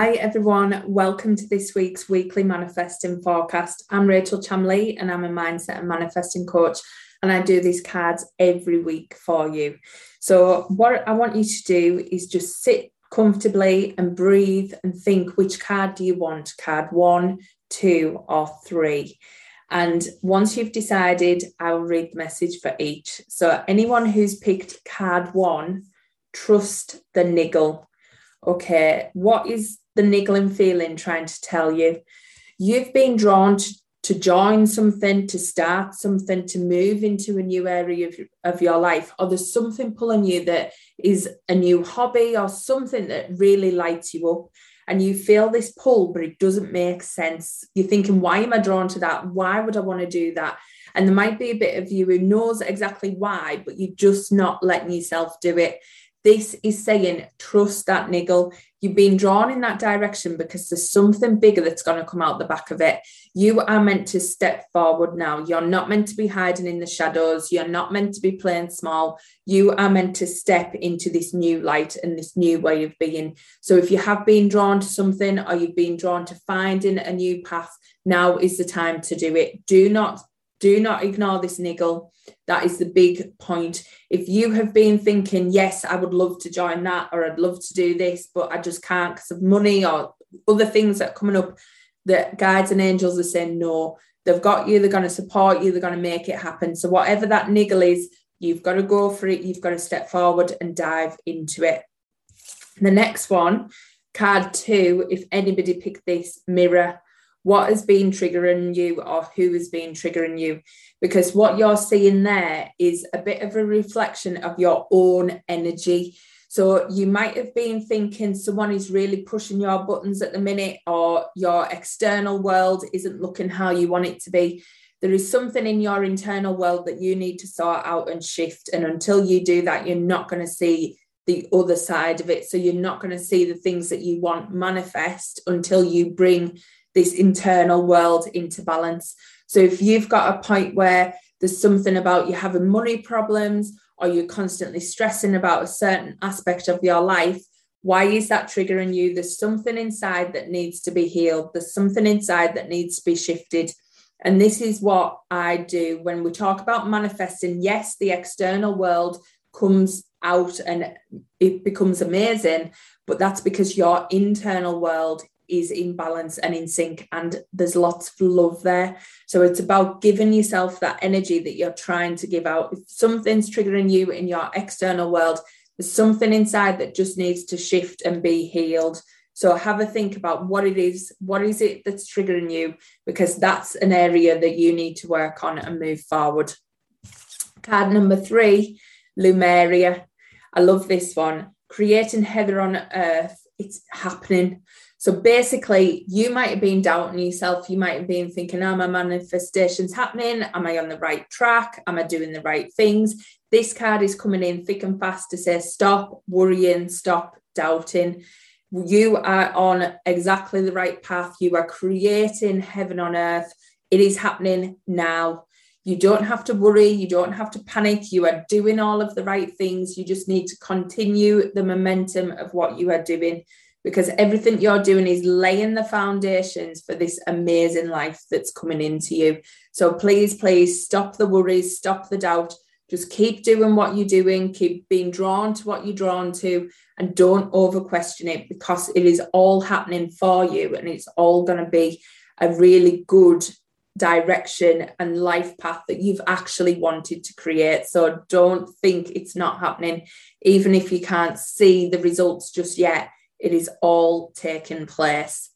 Hi, everyone. Welcome to this week's weekly manifesting forecast. I'm Rachel Chamley, and I'm a mindset and manifesting coach. And I do these cards every week for you. So, what I want you to do is just sit comfortably and breathe and think which card do you want? Card one, two, or three. And once you've decided, I'll read the message for each. So, anyone who's picked card one, trust the niggle. Okay, what is the niggling feeling trying to tell you? You've been drawn to to join something, to start something, to move into a new area of, of your life, or there's something pulling you that is a new hobby or something that really lights you up. And you feel this pull, but it doesn't make sense. You're thinking, why am I drawn to that? Why would I want to do that? And there might be a bit of you who knows exactly why, but you're just not letting yourself do it. This is saying, trust that niggle. You've been drawn in that direction because there's something bigger that's going to come out the back of it. You are meant to step forward now. You're not meant to be hiding in the shadows. You're not meant to be playing small. You are meant to step into this new light and this new way of being. So if you have been drawn to something or you've been drawn to finding a new path, now is the time to do it. Do not do not ignore this niggle. That is the big point. If you have been thinking, yes, I would love to join that, or I'd love to do this, but I just can't because of money or other things that are coming up, that guides and angels are saying no. They've got you, they're going to support you, they're going to make it happen. So, whatever that niggle is, you've got to go for it, you've got to step forward and dive into it. The next one, card two, if anybody picked this, mirror what has been triggering you or who has been triggering you? Because what you're seeing there is a bit of a reflection of your own energy. So you might have been thinking someone is really pushing your buttons at the minute or your external world isn't looking how you want it to be. There is something in your internal world that you need to sort out and shift. And until you do that you're not going to see the other side of it. So you're not going to see the things that you want manifest until you bring this internal world into balance. So if you've got a point where there's something about you having money problems or you're constantly stressing about a certain aspect of your life, why is that triggering you? There's something inside that needs to be healed. There's something inside that needs to be shifted. And this is what I do when we talk about manifesting. Yes, the external world comes out and it becomes amazing, but that's because your internal world is in balance and in sync and there's lots of love there. So it's about giving yourself that energy that you're trying to give out. If something's triggering you in your external world there's something inside that just needs to shift and be healed. So have a think about what it is what is it that's triggering you because that's an area that you need to work on and move forward. Card number 3 Lemuria I love this one. Creating heather on earth. It's happening so basically, you might have been doubting yourself. You might have been thinking, "Are my manifestations happening? Am I on the right track? Am I doing the right things?" This card is coming in thick and fast to say, "Stop worrying, stop doubting." You are on exactly the right path. You are creating heaven on earth. It is happening now. You don't have to worry. You don't have to panic. You are doing all of the right things. You just need to continue the momentum of what you are doing because everything you're doing is laying the foundations for this amazing life that's coming into you. So please, please stop the worries, stop the doubt. Just keep doing what you're doing, keep being drawn to what you're drawn to, and don't over question it because it is all happening for you and it's all going to be a really good direction and life path that you've actually wanted to create. So don't think it's not happening, even if you can't see the results just yet it is all taking place.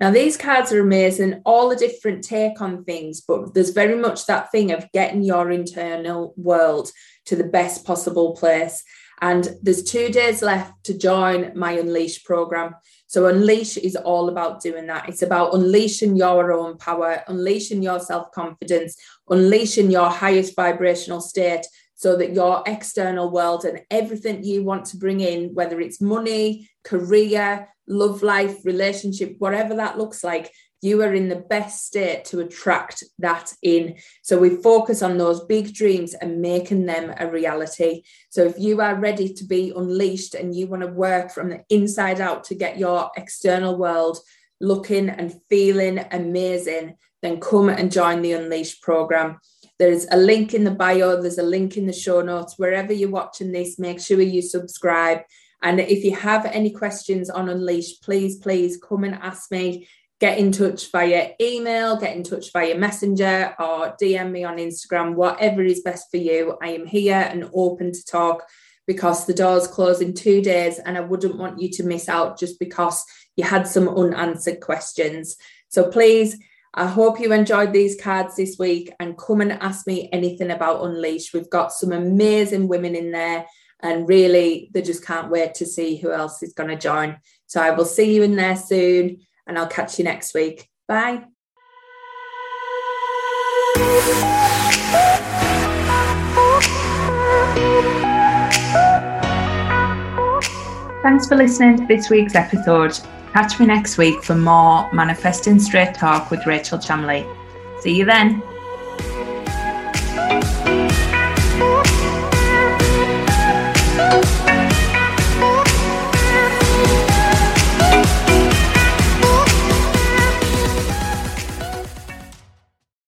Now, these cards are amazing, all a different take on things, but there's very much that thing of getting your internal world to the best possible place. And there's two days left to join my Unleash program. So, Unleash is all about doing that. It's about unleashing your own power, unleashing your self confidence, unleashing your highest vibrational state so that your external world and everything you want to bring in, whether it's money, career, love life, relationship, whatever that looks like, you are in the best state to attract that in. So we focus on those big dreams and making them a reality. So if you are ready to be unleashed and you want to work from the inside out to get your external world looking and feeling amazing, then come and join the Unleash program. There's a link in the bio, there's a link in the show notes. Wherever you're watching this, make sure you subscribe. And if you have any questions on Unleash, please, please come and ask me. Get in touch via email, get in touch via messenger, or DM me on Instagram, whatever is best for you. I am here and open to talk because the doors close in two days and I wouldn't want you to miss out just because you had some unanswered questions. So please I hope you enjoyed these cards this week and come and ask me anything about Unleash. We've got some amazing women in there, and really, they just can't wait to see who else is going to join. So I will see you in there soon, and I'll catch you next week. Bye. Thanks for listening to this week's episode. Catch me next week for more Manifesting Straight Talk with Rachel Chamley. See you then.